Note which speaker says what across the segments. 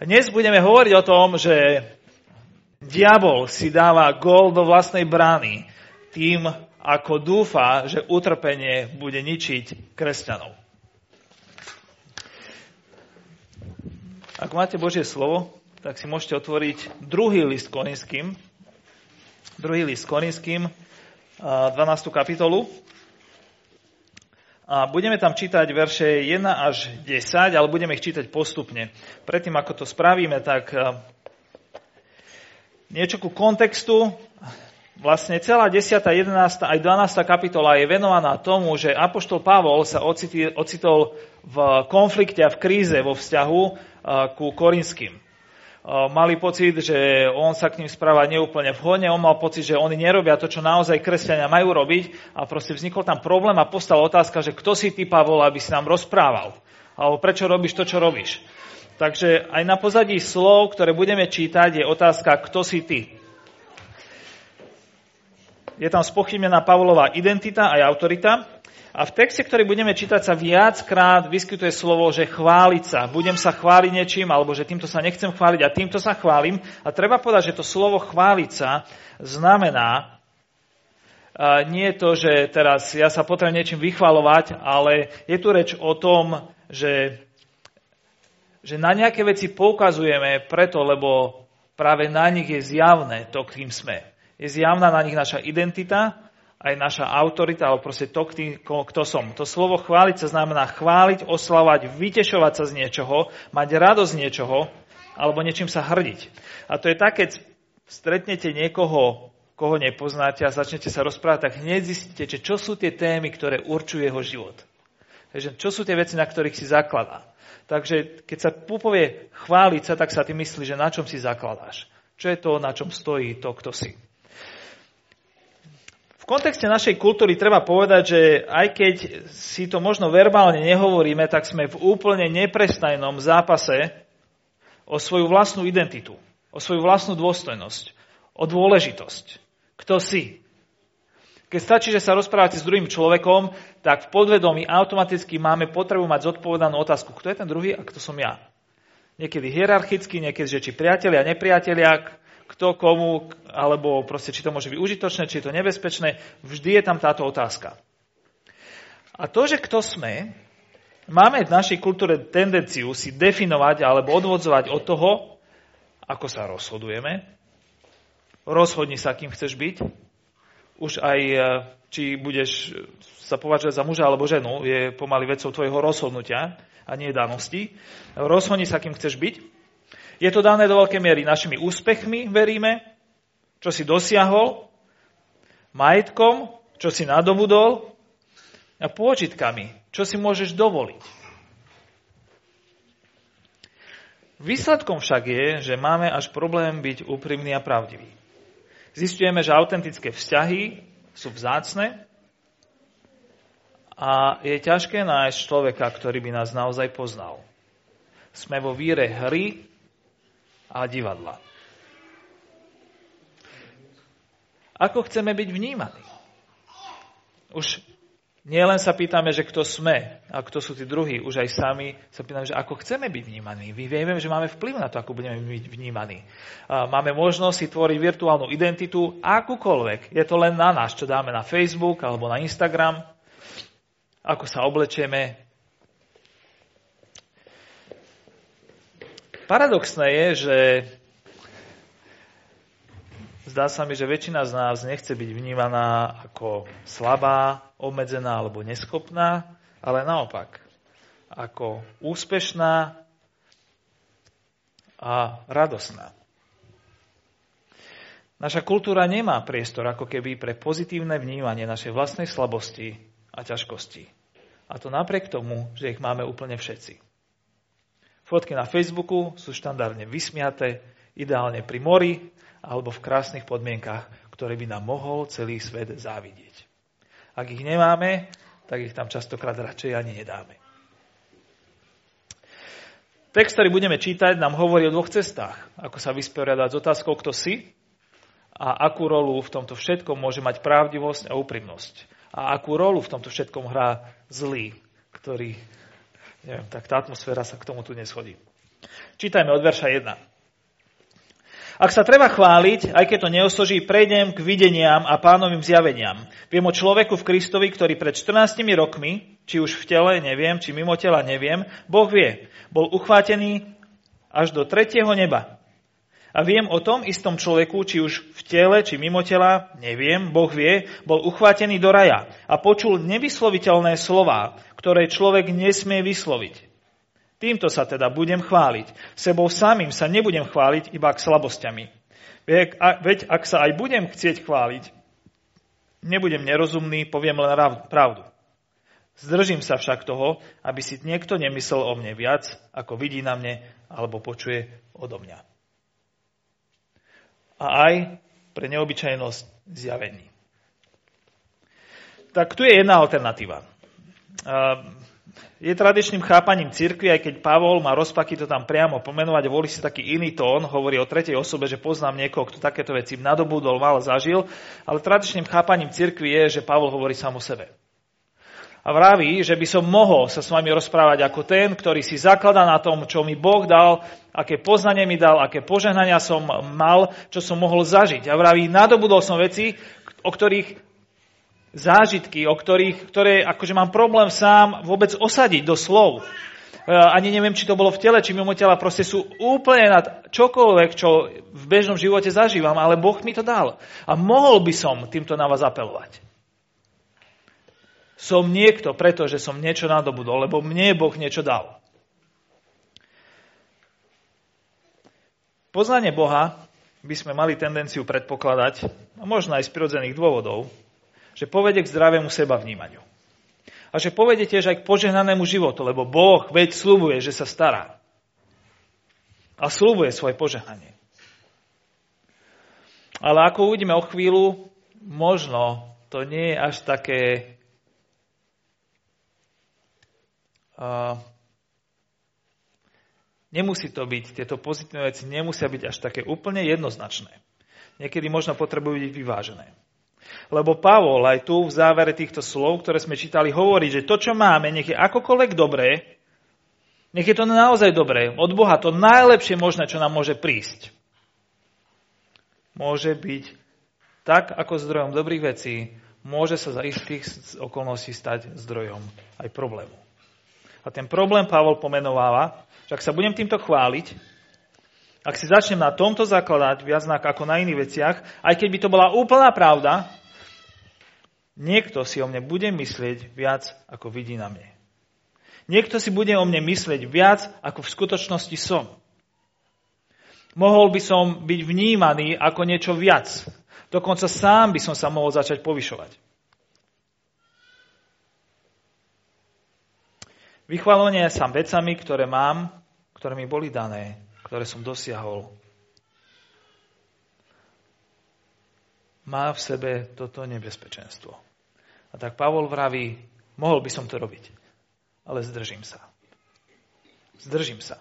Speaker 1: Dnes budeme hovoriť o tom, že diabol si dáva gól do vlastnej brány tým, ako dúfa, že utrpenie bude ničiť kresťanov. Ak máte Božie slovo, tak si môžete otvoriť druhý list Korinským, druhý list Korinským, 12. kapitolu. A budeme tam čítať verše 1 až 10, ale budeme ich čítať postupne. Predtým, ako to spravíme, tak eh, niečo ku kontextu. Vlastne celá 10., 11. aj 12. kapitola je venovaná tomu, že Apoštol Pavol sa ocitol v konflikte a v kríze vo vzťahu eh, ku Korinským mali pocit, že on sa k ním správa neúplne vhodne, on mal pocit, že oni nerobia to, čo naozaj kresťania majú robiť a proste vznikol tam problém a postala otázka, že kto si ty, Pavol, aby si nám rozprával? Alebo prečo robíš to, čo robíš? Takže aj na pozadí slov, ktoré budeme čítať, je otázka, kto si ty. Je tam spochybnená Pavlová identita aj autorita. A v texte, ktorý budeme čítať, sa viackrát vyskytuje slovo, že chváliť sa. Budem sa chváliť niečím, alebo že týmto sa nechcem chváliť a týmto sa chválim. A treba povedať, že to slovo chváliť sa znamená nie to, že teraz ja sa potrebujem niečím vychvalovať, ale je tu reč o tom, že, že na nejaké veci poukazujeme preto, lebo práve na nich je zjavné to, kým sme. Je zjavná na nich naša identita, aj naša autorita, alebo proste to, kto som. To slovo chváliť sa znamená chváliť, oslavať, vytešovať sa z niečoho, mať radosť z niečoho, alebo niečím sa hrdiť. A to je tak, keď stretnete niekoho, koho nepoznáte a začnete sa rozprávať, tak hneď zistíte, čo sú tie témy, ktoré určujú jeho život. Takže čo sú tie veci, na ktorých si zakladá. Takže keď sa povie chváliť sa, tak sa ty myslí, že na čom si zakladáš. Čo je to, na čom stojí to, kto si kontexte našej kultúry treba povedať, že aj keď si to možno verbálne nehovoríme, tak sme v úplne neprestajnom zápase o svoju vlastnú identitu, o svoju vlastnú dôstojnosť, o dôležitosť. Kto si? Keď stačí, že sa rozprávate s druhým človekom, tak v podvedomí automaticky máme potrebu mať zodpovedanú otázku, kto je ten druhý a kto som ja. Niekedy hierarchicky, niekedy, že či priatelia, nepriatelia, kto komu, alebo proste, či to môže byť užitočné, či je to nebezpečné, vždy je tam táto otázka. A to, že kto sme, máme v našej kultúre tendenciu si definovať alebo odvodzovať od toho, ako sa rozhodujeme. Rozhodni sa, kým chceš byť. Už aj, e, či budeš sa považovať za muža alebo ženu, je pomaly vecou tvojho rozhodnutia a nie danosti. Rozhodni sa, kým chceš byť. Je to dané do veľkej miery našimi úspechmi, veríme, čo si dosiahol, majetkom, čo si nadobudol a pôžitkami, čo si môžeš dovoliť. Výsledkom však je, že máme až problém byť úprimný a pravdivý. Zistujeme, že autentické vzťahy sú vzácne a je ťažké nájsť človeka, ktorý by nás naozaj poznal. Sme vo víre hry a divadla. Ako chceme byť vnímaní? Už nielen sa pýtame, že kto sme a kto sú tí druhí, už aj sami sa pýtame, že ako chceme byť vnímaní. My vieme, že máme vplyv na to, ako budeme byť vnímaní. Máme možnosť si tvoriť virtuálnu identitu akúkoľvek. Je to len na nás, čo dáme na Facebook alebo na Instagram, ako sa oblečieme, Paradoxné je, že zdá sa mi, že väčšina z nás nechce byť vnímaná ako slabá, obmedzená alebo neschopná, ale naopak, ako úspešná a radosná. Naša kultúra nemá priestor ako keby pre pozitívne vnímanie našej vlastnej slabosti a ťažkosti. A to napriek tomu, že ich máme úplne všetci. Fotky na Facebooku sú štandardne vysmiaté, ideálne pri mori alebo v krásnych podmienkach, ktoré by nám mohol celý svet závidieť. Ak ich nemáme, tak ich tam častokrát radšej ani nedáme. Text, ktorý budeme čítať, nám hovorí o dvoch cestách. Ako sa vysporiadať s otázkou, kto si a akú rolu v tomto všetkom môže mať pravdivosť a úprimnosť. A akú rolu v tomto všetkom hrá zlý, ktorý neviem, tak tá atmosféra sa k tomu tu neschodí. Čítajme od verša 1. Ak sa treba chváliť, aj keď to neosoží, prejdem k videniam a pánovým zjaveniam. Viem o človeku v Kristovi, ktorý pred 14 rokmi, či už v tele, neviem, či mimo tela, neviem, Boh vie, bol uchvátený až do tretieho neba. A viem o tom istom človeku, či už v tele, či mimo tela, neviem, Boh vie, bol uchvátený do raja a počul nevysloviteľné slova, ktoré človek nesmie vysloviť. Týmto sa teda budem chváliť. Sebou samým sa nebudem chváliť iba k slabosťami. Veď ak sa aj budem chcieť chváliť, nebudem nerozumný, poviem len pravdu. Zdržím sa však toho, aby si niekto nemyslel o mne viac, ako vidí na mne alebo počuje odo mňa. A aj pre neobyčajnosť zjavení. Tak tu je jedna alternatíva je tradičným chápaním cirkvi, aj keď Pavol má rozpaky to tam priamo pomenovať, volí si taký iný tón, hovorí o tretej osobe, že poznám niekoho, kto takéto veci nadobudol, mal, zažil, ale tradičným chápaním cirkvi je, že Pavol hovorí sám o sebe. A vraví, že by som mohol sa s vami rozprávať ako ten, ktorý si zaklada na tom, čo mi Boh dal, aké poznanie mi dal, aké požehnania som mal, čo som mohol zažiť. A vraví, nadobudol som veci, o ktorých zážitky, o ktorých, ktoré akože mám problém sám vôbec osadiť do slov. E, ani neviem, či to bolo v tele, či mimo tela, proste sú úplne nad čokoľvek, čo v bežnom živote zažívam, ale Boh mi to dal. A mohol by som týmto na vás apelovať. Som niekto, pretože som niečo nadobudol, lebo mne Boh niečo dal. Poznanie Boha by sme mali tendenciu predpokladať, a možno aj z prirodzených dôvodov, že povede k zdravému seba vnímaniu. A že povede tiež aj k požehnanému životu, lebo Boh veď slúbuje, že sa stará. A slúbuje svoje požehnanie. Ale ako uvidíme o chvíľu, možno to nie je až také nemusí to byť, tieto pozitívne veci nemusia byť až také úplne jednoznačné. Niekedy možno potrebujú byť vyvážené. Lebo Pavol aj tu v závere týchto slov, ktoré sme čítali, hovorí, že to, čo máme, nech je akokoľvek dobré, nech je to naozaj dobré, od Boha to najlepšie možné, čo nám môže prísť. Môže byť tak, ako zdrojom dobrých vecí, môže sa za istých okolností stať zdrojom aj problému. A ten problém Pavol pomenováva, že ak sa budem týmto chváliť, ak si začnem na tomto zakladať viac ako na iných veciach, aj keď by to bola úplná pravda, Niekto si o mne bude myslieť viac, ako vidí na mne. Niekto si bude o mne myslieť viac, ako v skutočnosti som. Mohol by som byť vnímaný ako niečo viac. Dokonca sám by som sa mohol začať povyšovať. Vychvalovanie sa vecami, ktoré mám, ktoré mi boli dané, ktoré som dosiahol. Má v sebe toto nebezpečenstvo. A tak Pavol vraví, mohol by som to robiť, ale zdržím sa. Zdržím sa.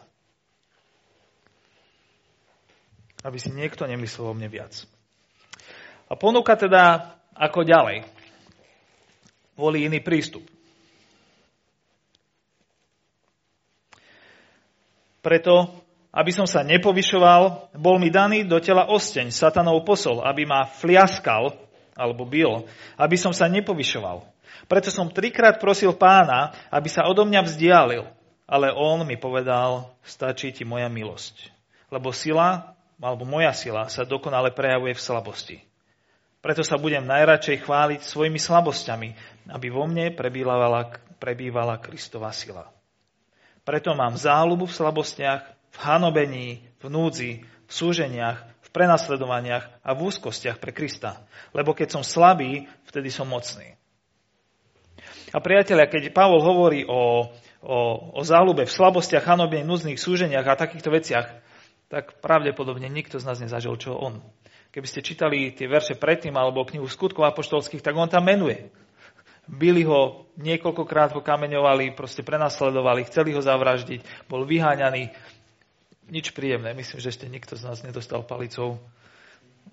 Speaker 1: Aby si niekto nemyslel o mne viac. A ponúka teda ako ďalej. Volí iný prístup. Preto, aby som sa nepovyšoval, bol mi daný do tela osteň, satanov posol, aby ma fliaskal alebo bil, aby som sa nepovyšoval. Preto som trikrát prosil pána, aby sa odo mňa vzdialil, ale on mi povedal, stačí ti moja milosť. Lebo sila, alebo moja sila sa dokonale prejavuje v slabosti. Preto sa budem najradšej chváliť svojimi slabosťami, aby vo mne prebývala, prebývala Kristová sila. Preto mám záľubu v slabostiach, v hanobení, v núdzi, v súženiach, v prenasledovaniach a v úzkostiach pre Krista. Lebo keď som slabý, vtedy som mocný. A priatelia, keď Pavol hovorí o, o, o záľube v slabostiach, hanobne, núznych súženiach a takýchto veciach, tak pravdepodobne nikto z nás nezažil, čo on. Keby ste čítali tie verše predtým alebo knihu skutkov apoštolských, tak on tam menuje. Bili ho, niekoľkokrát ho kameňovali, proste prenasledovali, chceli ho zavraždiť, bol vyháňaný nič príjemné. Myslím, že ešte nikto z nás nedostal palicou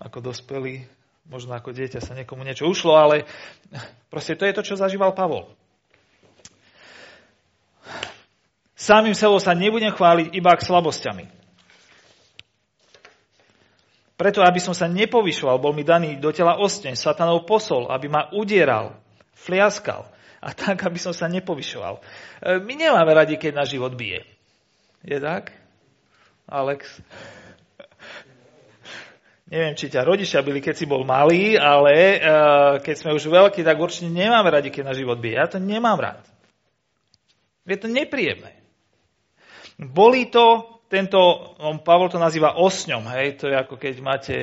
Speaker 1: ako dospelý. Možno ako dieťa sa niekomu niečo ušlo, ale proste to je to, čo zažíval Pavol. Samým sebou sa nebudem chváliť iba k slabosťami. Preto, aby som sa nepovyšoval, bol mi daný do tela osteň, satanov posol, aby ma udieral, fliaskal a tak, aby som sa nepovyšoval. E, my nemáme radi, keď náš život bije. Je tak? Alex? Neviem, či ťa rodičia byli, keď si bol malý, ale uh, keď sme už veľkí, tak určite nemáme radi, keď na život bije. Ja to nemám rád. Je to nepríjemné. Boli to, tento, on, Pavol to nazýva osňom, hej, to je ako keď máte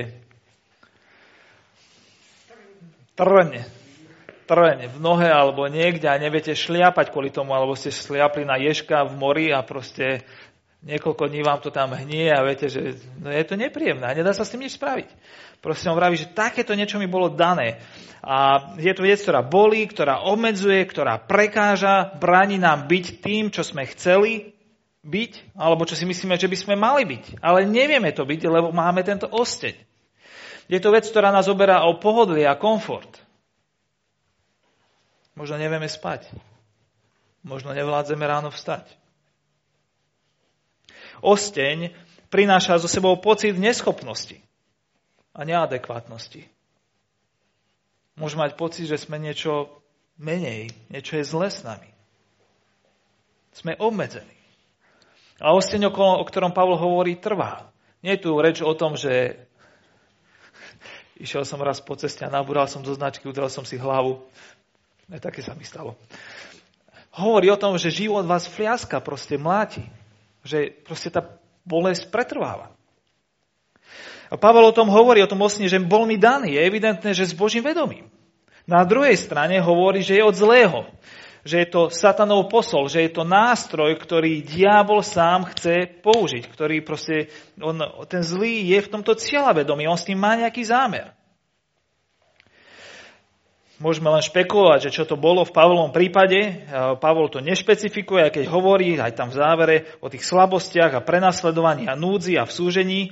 Speaker 1: trne, trne v nohe alebo niekde a neviete šliapať kvôli tomu, alebo ste šliapli na ježka v mori a proste niekoľko dní vám to tam hnie a viete, že no je to nepríjemné a nedá sa s tým nič spraviť. Proste on vraví, že takéto niečo mi bolo dané. A je to vec, ktorá bolí, ktorá obmedzuje, ktorá prekáža, bráni nám byť tým, čo sme chceli, byť, alebo čo si myslíme, že by sme mali byť. Ale nevieme to byť, lebo máme tento osteň. Je to vec, ktorá nás oberá o pohodlie a komfort. Možno nevieme spať. Možno nevládzeme ráno vstať. Osteň prináša zo sebou pocit neschopnosti a neadekvátnosti. Môžeme mať pocit, že sme niečo menej, niečo je zle s nami. Sme obmedzení. A osteň, o ktorom Pavol hovorí, trvá. Nie je tu reč o tom, že išiel som raz po ceste a nabúral som do značky, udrel som si hlavu. Ne, také sa mi stalo. Hovorí o tom, že život vás fliaska, proste mláti. Že proste tá bolesť pretrváva. A Pavel o tom hovorí, o tom osne, že bol mi daný. Je evidentné, že s Božím vedomím. Na druhej strane hovorí, že je od zlého že je to satanov posol, že je to nástroj, ktorý diabol sám chce použiť, ktorý proste, on, ten zlý je v tomto cieľavedomí, on s tým má nejaký zámer. Môžeme len špekulovať, že čo to bolo v Pavlovom prípade. Pavol to nešpecifikuje, keď hovorí aj tam v závere o tých slabostiach a prenasledovaní a núdzi a v súžení,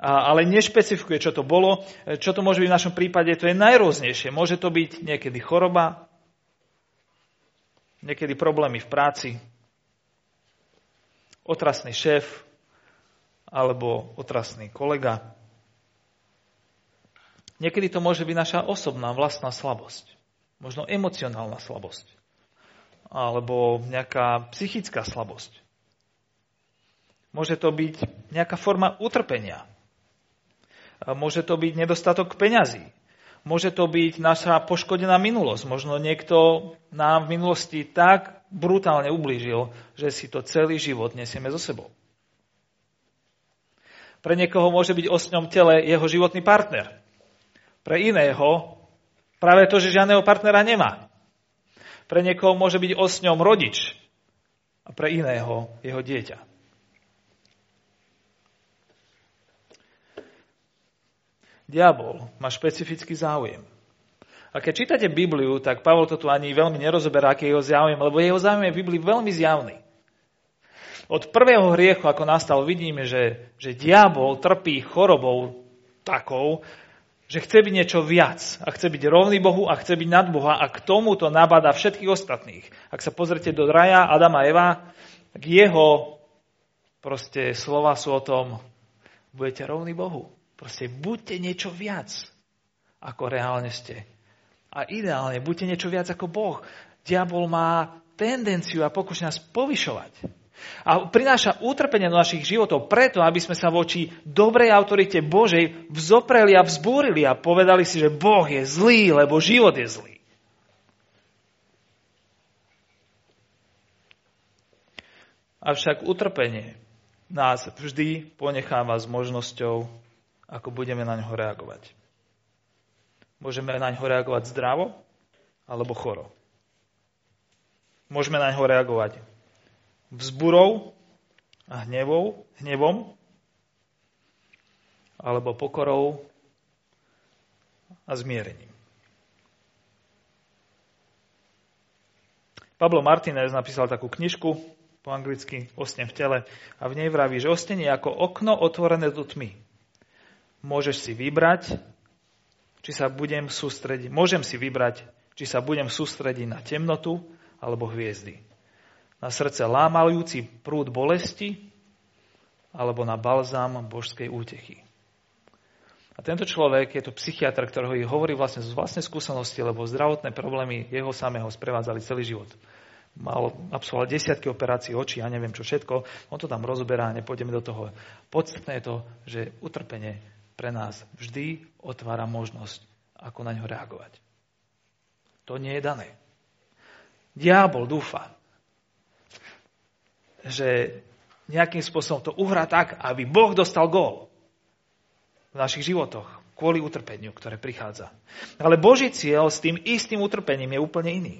Speaker 1: ale nešpecifikuje, čo to bolo. Čo to môže byť v našom prípade, to je najrôznejšie. Môže to byť niekedy choroba, niekedy problémy v práci, otrasný šéf alebo otrasný kolega. Niekedy to môže byť naša osobná vlastná slabosť, možno emocionálna slabosť alebo nejaká psychická slabosť. Môže to byť nejaká forma utrpenia. Môže to byť nedostatok peňazí Môže to byť naša poškodená minulosť. Možno niekto nám v minulosti tak brutálne ublížil, že si to celý život nesieme so sebou. Pre niekoho môže byť osňom tele jeho životný partner. Pre iného práve to, že žiadneho partnera nemá. Pre niekoho môže byť osňom rodič a pre iného jeho dieťa. Diabol má špecifický záujem. A keď čítate Bibliu, tak Pavol to tu ani veľmi nerozoberá, aký je jeho záujem, lebo jeho záujem je v Biblii veľmi zjavný. Od prvého hriechu, ako nastal, vidíme, že, že diabol trpí chorobou takou, že chce byť niečo viac a chce byť rovný Bohu a chce byť nad Boha a k tomu to nabada všetkých ostatných. Ak sa pozrite do raja Adama a Eva, tak jeho proste slova sú o tom, budete rovný Bohu. Proste buďte niečo viac, ako reálne ste. A ideálne, buďte niečo viac ako Boh. Diabol má tendenciu a pokúša nás povyšovať. A prináša utrpenie do našich životov preto, aby sme sa voči dobrej autorite Božej vzopreli a vzbúrili a povedali si, že Boh je zlý, lebo život je zlý. Avšak utrpenie nás vždy ponecháva s možnosťou ako budeme na ňo reagovať. Môžeme na ňo reagovať zdravo alebo choro. Môžeme na ňo reagovať vzburou a hnevou, hnevom alebo pokorou a zmierením. Pablo Martinez napísal takú knižku po anglicky Osten v tele a v nej vraví, že osten je ako okno otvorené do tmy môžeš si vybrať, či sa budem sústrediť, môžem si vybrať, či sa budem sústrediť na temnotu alebo hviezdy. Na srdce lámalujúci prúd bolesti alebo na balzám božskej útechy. A tento človek je to psychiatr, ktorého hovorí vlastne z vlastnej skúsenosti, lebo zdravotné problémy jeho samého sprevádzali celý život. Mal absolvovať desiatky operácií očí a neviem čo všetko. On to tam rozoberá, nepôjdeme do toho. Podstatné je to, že utrpenie pre nás vždy otvára možnosť, ako na ňo reagovať. To nie je dané. Diabol dúfa, že nejakým spôsobom to uhrá tak, aby Boh dostal gól v našich životoch kvôli utrpeniu, ktoré prichádza. Ale Boží cieľ s tým istým utrpením je úplne iný.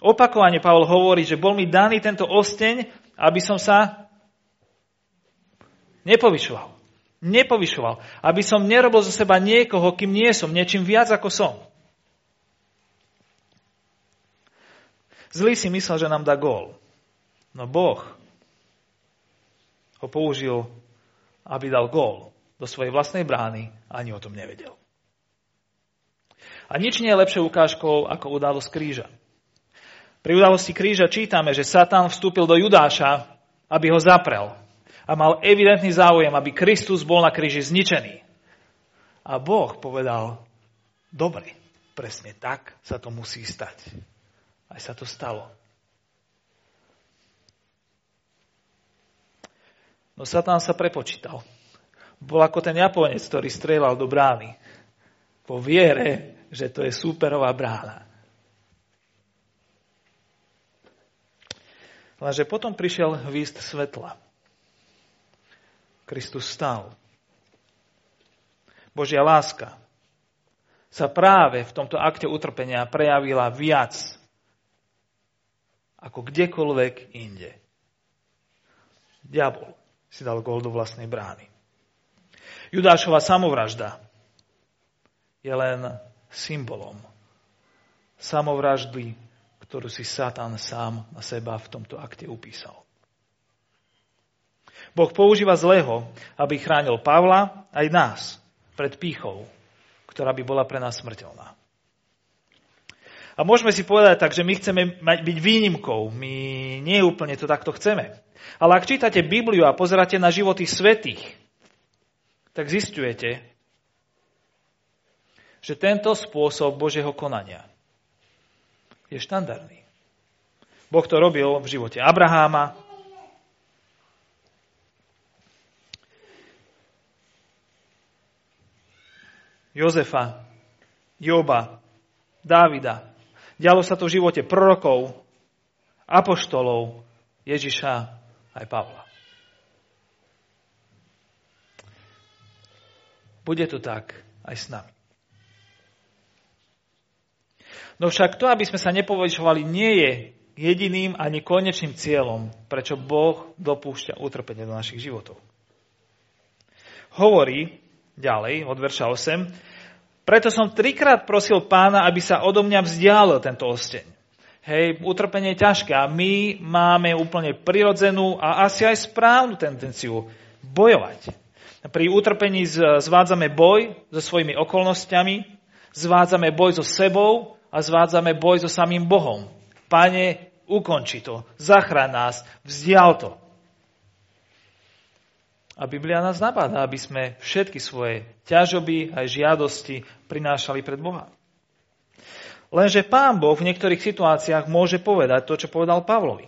Speaker 1: Opakovane Pavol hovorí, že bol mi daný tento osteň, aby som sa nepovyšoval. Nepovyšoval. Aby som nerobil zo seba niekoho, kým nie som, niečím viac ako som. Zlý si myslel, že nám dá gól. No Boh ho použil, aby dal gól do svojej vlastnej brány a ani o tom nevedel. A nič nie je lepšou ukážkou ako udalosť kríža. Pri udalosti kríža čítame, že Satan vstúpil do Judáša, aby ho zaprel. A mal evidentný záujem, aby Kristus bol na kríži zničený. A Boh povedal, dobre, presne tak sa to musí stať. Aj sa to stalo. No Satan sa prepočítal. Bol ako ten Japonec, ktorý strieľal do brány. Po viere, že to je súperová brána. Lenže potom prišiel výst svetla. Kristus stal. Božia láska sa práve v tomto akte utrpenia prejavila viac ako kdekoľvek inde. Diabol si dal gol do vlastnej brány. Judášova samovražda je len symbolom samovraždy, ktorú si Satan sám na seba v tomto akte upísal. Boh používa zlého, aby chránil Pavla aj nás pred pýchou, ktorá by bola pre nás smrteľná. A môžeme si povedať tak, že my chceme mať, byť výnimkou. My nie úplne to takto chceme. Ale ak čítate Bibliu a pozeráte na životy svetých, tak zistujete, že tento spôsob Božieho konania je štandardný. Boh to robil v živote Abraháma, Jozefa, Joba, Dávida, Dialo sa to v živote prorokov, apoštolov, Ježiša aj Pavla. Bude to tak aj s nami. No však to, aby sme sa nepovažovali, nie je jediným ani konečným cieľom, prečo Boh dopúšťa utrpenie do našich životov. Hovorí ďalej od verša 8, preto som trikrát prosil pána, aby sa odo mňa vzdialil tento osteň. Hej, utrpenie je ťažké a my máme úplne prirodzenú a asi aj správnu tendenciu bojovať. Pri utrpení zvádzame boj so svojimi okolnostiami, zvádzame boj so sebou a zvádzame boj so samým Bohom. Pane, ukonči to, zachráň nás, vzdial to. A Biblia nás nabáda, aby sme všetky svoje ťažoby aj žiadosti prinášali pred Boha. Lenže Pán Boh v niektorých situáciách môže povedať to, čo povedal Pavlovi.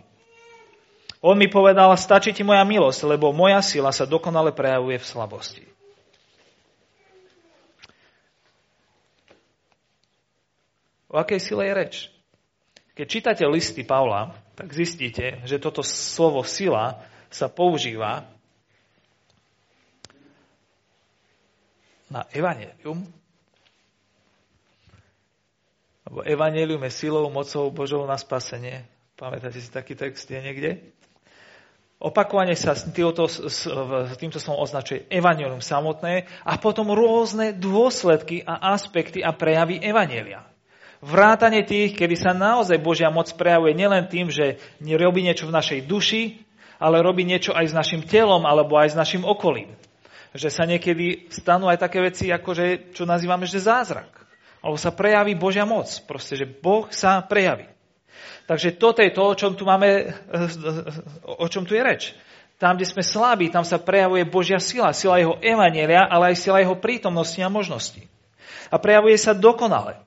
Speaker 1: On mi povedal, stačí ti moja milosť, lebo moja sila sa dokonale prejavuje v slabosti. O akej sile je reč? Keď čítate listy Pavla, tak zistíte, že toto slovo sila sa používa na evanelium. Lebo evanelium je silou, mocou Božou na spasenie. Pamätáte si taký text je niekde? Opakovane sa s týmto, s týmto slovom označuje evanelium samotné a potom rôzne dôsledky a aspekty a prejavy evanelia. Vrátanie tých, kedy sa naozaj Božia moc prejavuje nielen tým, že robí niečo v našej duši, ale robí niečo aj s našim telom alebo aj s našim okolím že sa niekedy stanú aj také veci, ako že, čo nazývame, že zázrak. Alebo sa prejaví Božia moc. Proste, že Boh sa prejaví. Takže toto je to, o čom tu máme, o čom tu je reč. Tam, kde sme slabí, tam sa prejavuje Božia sila, sila jeho evanielia, ale aj sila jeho prítomnosti a možnosti. A prejavuje sa dokonale.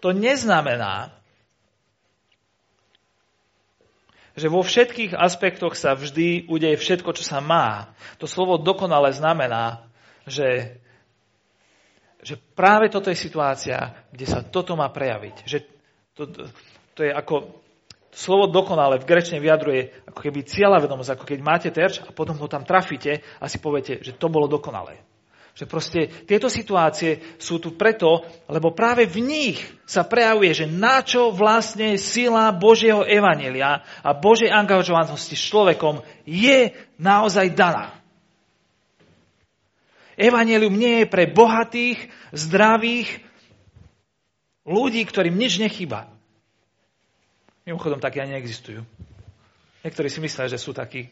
Speaker 1: To neznamená, že vo všetkých aspektoch sa vždy udeje všetko, čo sa má. To slovo dokonale znamená, že, že práve toto je situácia, kde sa toto má prejaviť. Že to, to je ako slovo dokonale v grečne vyjadruje ako keby cieľa vedomosť, ako keď máte terč a potom ho tam trafíte a si poviete, že to bolo dokonalé. Že proste tieto situácie sú tu preto, lebo práve v nich sa prejavuje, že na čo vlastne sila Božieho evanelia a Božej angažovanosti s človekom je naozaj daná. Evanelium nie je pre bohatých, zdravých ľudí, ktorým nič nechýba. Mimochodom, takí ani neexistujú. Niektorí si myslia, že sú takí,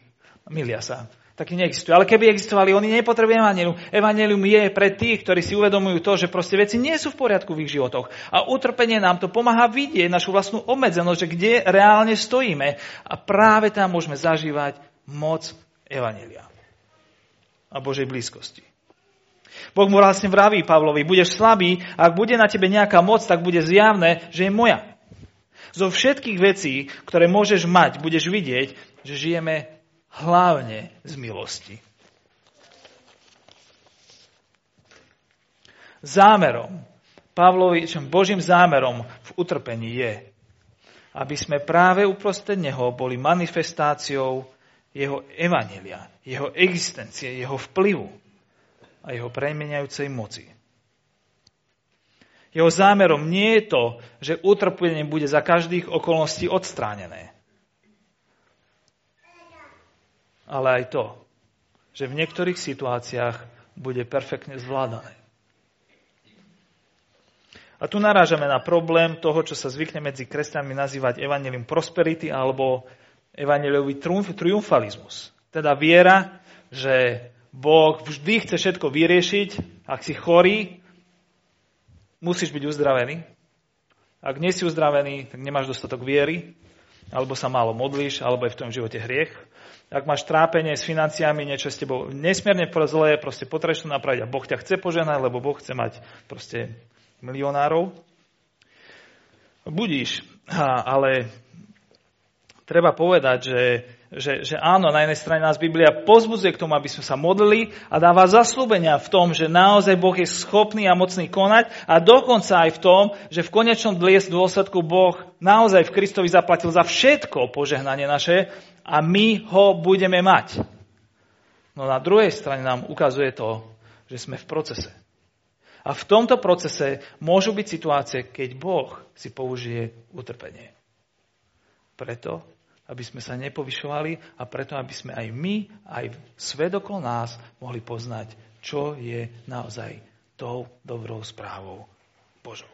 Speaker 1: milia sa. Takí neexistujú. Ale keby existovali, oni nepotrebujú evanelium. Evanelium je pre tých, ktorí si uvedomujú to, že proste veci nie sú v poriadku v ich životoch. A utrpenie nám to pomáha vidieť našu vlastnú obmedzenosť, že kde reálne stojíme. A práve tam môžeme zažívať moc evanelia a Božej blízkosti. Boh mu vlastne vraví Pavlovi, budeš slabý, ak bude na tebe nejaká moc, tak bude zjavné, že je moja. Zo všetkých vecí, ktoré môžeš mať, budeš vidieť, že žijeme hlavne z milosti. Zámerom, Pavlovičom Božím zámerom v utrpení je, aby sme práve uprostred Neho boli manifestáciou Jeho evanelia, Jeho existencie, Jeho vplyvu a Jeho premeniajúcej moci. Jeho zámerom nie je to, že utrpenie bude za každých okolností odstránené. Ale aj to, že v niektorých situáciách bude perfektne zvládané. A tu narážame na problém toho, čo sa zvykne medzi kresťanmi nazývať evanelium prosperity alebo evaneliový triumf, triumfalizmus. Teda viera, že Boh vždy chce všetko vyriešiť, ak si chorý, musíš byť uzdravený. Ak nie si uzdravený, tak nemáš dostatok viery, alebo sa málo modlíš, alebo je v tom živote hriech. Ak máš trápenie s financiami, niečo s tebou nesmierne zlé, proste potrebuješ to napraviť a Boh ťa chce poženať, lebo Boh chce mať proste milionárov. Budíš, ale treba povedať, že že, že áno, na jednej strane nás Biblia pozbudzuje k tomu, aby sme sa modlili a dáva zaslúbenia v tom, že naozaj Boh je schopný a mocný konať a dokonca aj v tom, že v konečnom dôsledku Boh naozaj v Kristovi zaplatil za všetko požehnanie naše a my ho budeme mať. No na druhej strane nám ukazuje to, že sme v procese. A v tomto procese môžu byť situácie, keď Boh si použije utrpenie. Preto, aby sme sa nepovyšovali a preto, aby sme aj my, aj svet okolo nás mohli poznať, čo je naozaj tou dobrou správou Božou.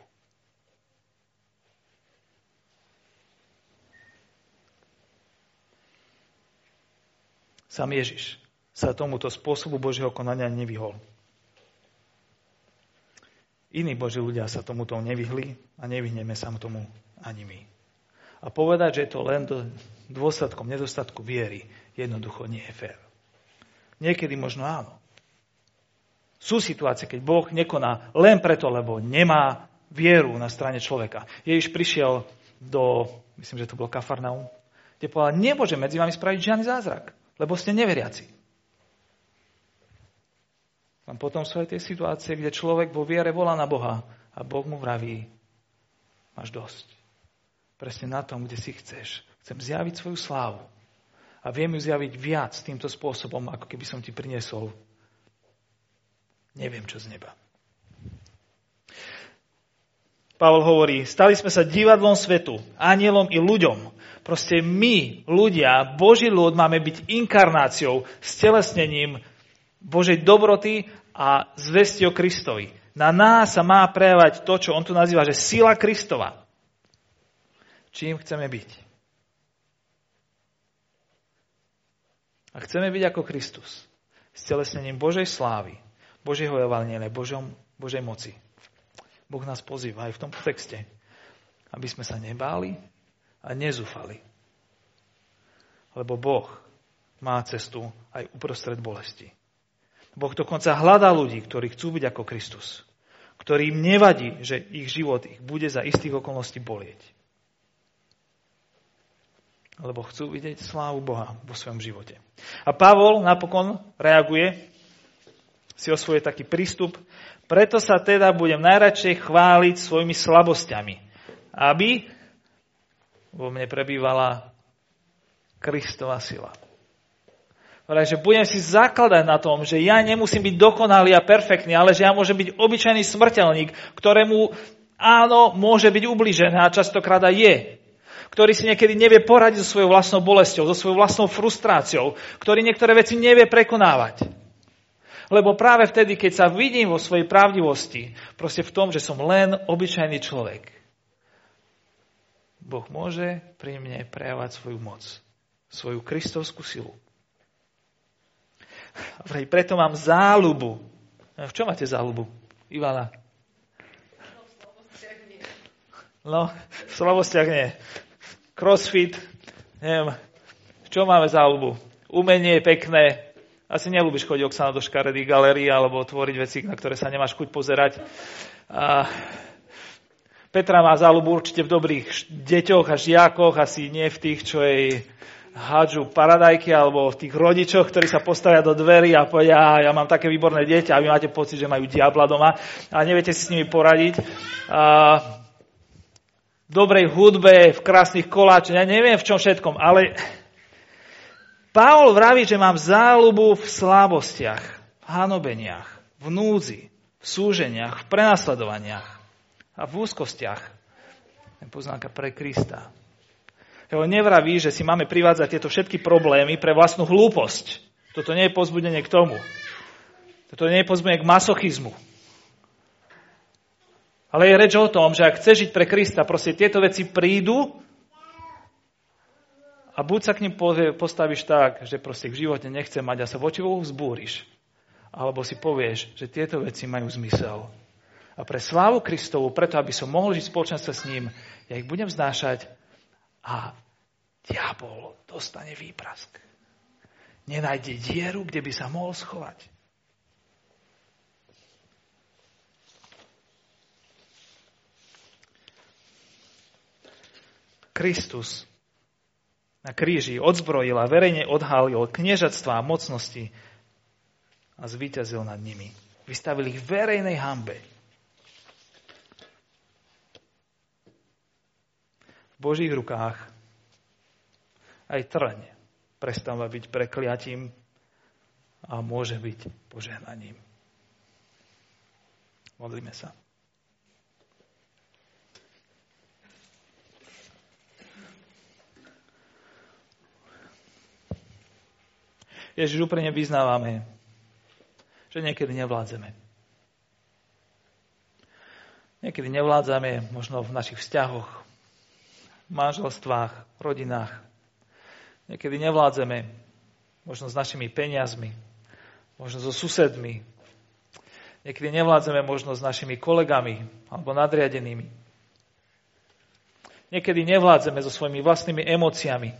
Speaker 1: Sam Ježiš sa tomuto spôsobu Božieho konania nevyhol. Iní Boží ľudia sa tomuto nevyhli a nevyhneme sa tomu ani my. A povedať, že je to len do, dôsledkom nedostatku viery jednoducho nie je fér. Niekedy možno áno. Sú situácie, keď Boh nekoná len preto, lebo nemá vieru na strane človeka. Ježiš prišiel do, myslím, že to bol Kafarnaum, kde povedal, nemôže medzi vami spraviť žiadny zázrak, lebo ste neveriaci. A potom sú aj tie situácie, kde človek vo viere volá na Boha a Boh mu vraví, máš dosť. Presne na tom, kde si chceš. Chcem zjaviť svoju slávu. A viem ju zjaviť viac týmto spôsobom, ako keby som ti priniesol neviem čo z neba. Pavol hovorí, stali sme sa divadlom svetu, anielom i ľuďom. Proste my, ľudia, Boží ľud, máme byť inkarnáciou, stelesnením Božej dobroty a zvesti o Kristovi. Na nás sa má prejavať to, čo on tu nazýva, že sila Kristova. Čím chceme byť? A chceme byť ako Kristus. S telesnením Božej slávy, Božieho evangelia, Božej moci. Boh nás pozýva aj v tomto texte, aby sme sa nebáli, a nezúfali. Lebo Boh má cestu aj uprostred bolesti. Boh dokonca hľadá ľudí, ktorí chcú byť ako Kristus. Ktorým nevadí, že ich život ich bude za istých okolností bolieť. Lebo chcú vidieť slávu Boha vo svojom živote. A Pavol napokon reaguje, si osvoje taký prístup, preto sa teda budem najradšej chváliť svojimi slabosťami, aby vo mne prebývala Kristova sila že budem si zakladať na tom, že ja nemusím byť dokonalý a perfektný, ale že ja môžem byť obyčajný smrteľník, ktorému áno, môže byť ubližené a častokrát aj je. Ktorý si niekedy nevie poradiť so svojou vlastnou bolesťou, so svojou vlastnou frustráciou, ktorý niektoré veci nevie prekonávať. Lebo práve vtedy, keď sa vidím vo svojej pravdivosti, proste v tom, že som len obyčajný človek, Boh môže pri mne prejavať svoju moc, svoju kristovskú silu. Vraj, preto mám záľubu. V čom máte záľubu? Ivana? No, v slavostiach nie. Crossfit, neviem, v čom máme záľubu? Umenie je pekné. Asi nelúbiš chodiť Oksana do škaredých galérií alebo tvoriť veci, na ktoré sa nemáš chuť pozerať. A Petra má záľubu určite v dobrých deťoch a žiakoch, asi nie v tých, čo jej hádžu paradajky alebo tých rodičoch, ktorí sa postavia do dverí a povedia, ja mám také výborné dieťa a vy máte pocit, že majú diabla doma a neviete si s nimi poradiť. A v dobrej hudbe, v krásnych koláčoch, ja neviem v čom všetkom, ale Pavol vraví, že mám záľubu v slábostiach, v hanobeniach, v núdzi, v súženiach, v prenasledovaniach a v úzkostiach. Poznámka pre Krista. On nevraví, že si máme privádzať tieto všetky problémy pre vlastnú hlúposť. Toto nie je pozbudenie k tomu. Toto nie je pozbudenie k masochizmu. Ale je reč o tom, že ak chceš žiť pre Krista, proste tieto veci prídu a buď sa k ním postavíš tak, že proste v živote nechce mať a sa voči Bohu vzbúriš. Alebo si povieš, že tieto veci majú zmysel. A pre slávu Kristovu, preto aby som mohol žiť spoločenstve s ním, ja ich budem znášať a diabol dostane výprask. Nenájde dieru, kde by sa mohol schovať. Kristus na kríži odzbrojil a verejne odhalil kniežatstva a mocnosti a zvíťazil nad nimi. Vystavil ich verejnej hambe. V Božích rukách aj trň prestáva byť prekliatím a môže byť požehnaním. Modlíme sa. Ježiš, úprimne vyznávame, že niekedy nevládzeme. Niekedy nevládzame možno v našich vzťahoch, manželstvách, rodinách, Niekedy nevládzeme, možno s našimi peniazmi, možno so susedmi. Niekedy nevládzeme možno s našimi kolegami alebo nadriadenými. Niekedy nevládzeme so svojimi vlastnými emóciami,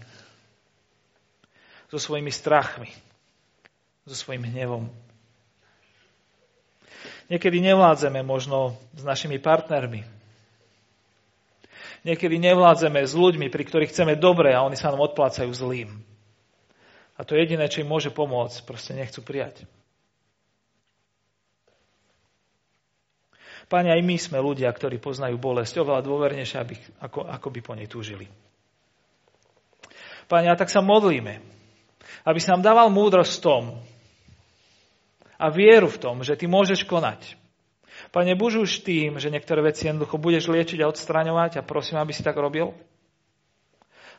Speaker 1: so svojimi strachmi, so svojim hnevom. Niekedy nevládzeme možno s našimi partnermi, Niekedy nevládzeme s ľuďmi, pri ktorých chceme dobre a oni sa nám odplácajú zlým. A to jediné, čo im môže pomôcť, proste nechcú prijať. Páni, aj my sme ľudia, ktorí poznajú bolesť oveľa dôvernejšie, ako, ako by po nej túžili. Páni, a tak sa modlíme, aby sa nám dával múdrosť v tom a vieru v tom, že ty môžeš konať. Pane, buď už tým, že niektoré veci jednoducho budeš liečiť a odstraňovať a prosím, aby si tak robil.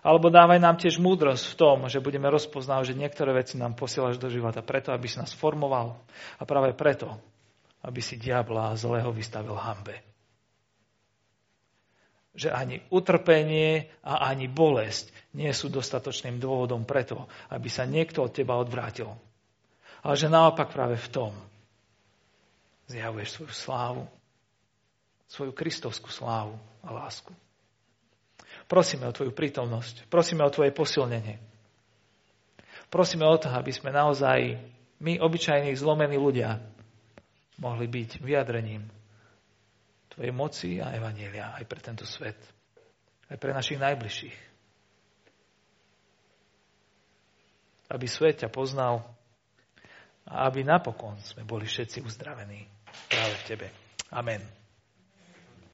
Speaker 1: Alebo dávaj nám tiež múdrosť v tom, že budeme rozpoznávať, že niektoré veci nám posielaš do života preto, aby si nás formoval a práve preto, aby si diabla zlého vystavil hambe. Že ani utrpenie a ani bolesť nie sú dostatočným dôvodom preto, aby sa niekto od teba odvrátil. Ale že naopak práve v tom, zjavuješ svoju slávu, svoju kristovskú slávu a lásku. Prosíme o Tvoju prítomnosť. Prosíme o Tvoje posilnenie. Prosíme o to, aby sme naozaj, my, obyčajní zlomení ľudia, mohli byť vyjadrením Tvojej moci a Evanielia aj pre tento svet. Aj pre našich najbližších. Aby svet ťa poznal a aby napokon sme boli všetci uzdravení práve v Tebe. Amen.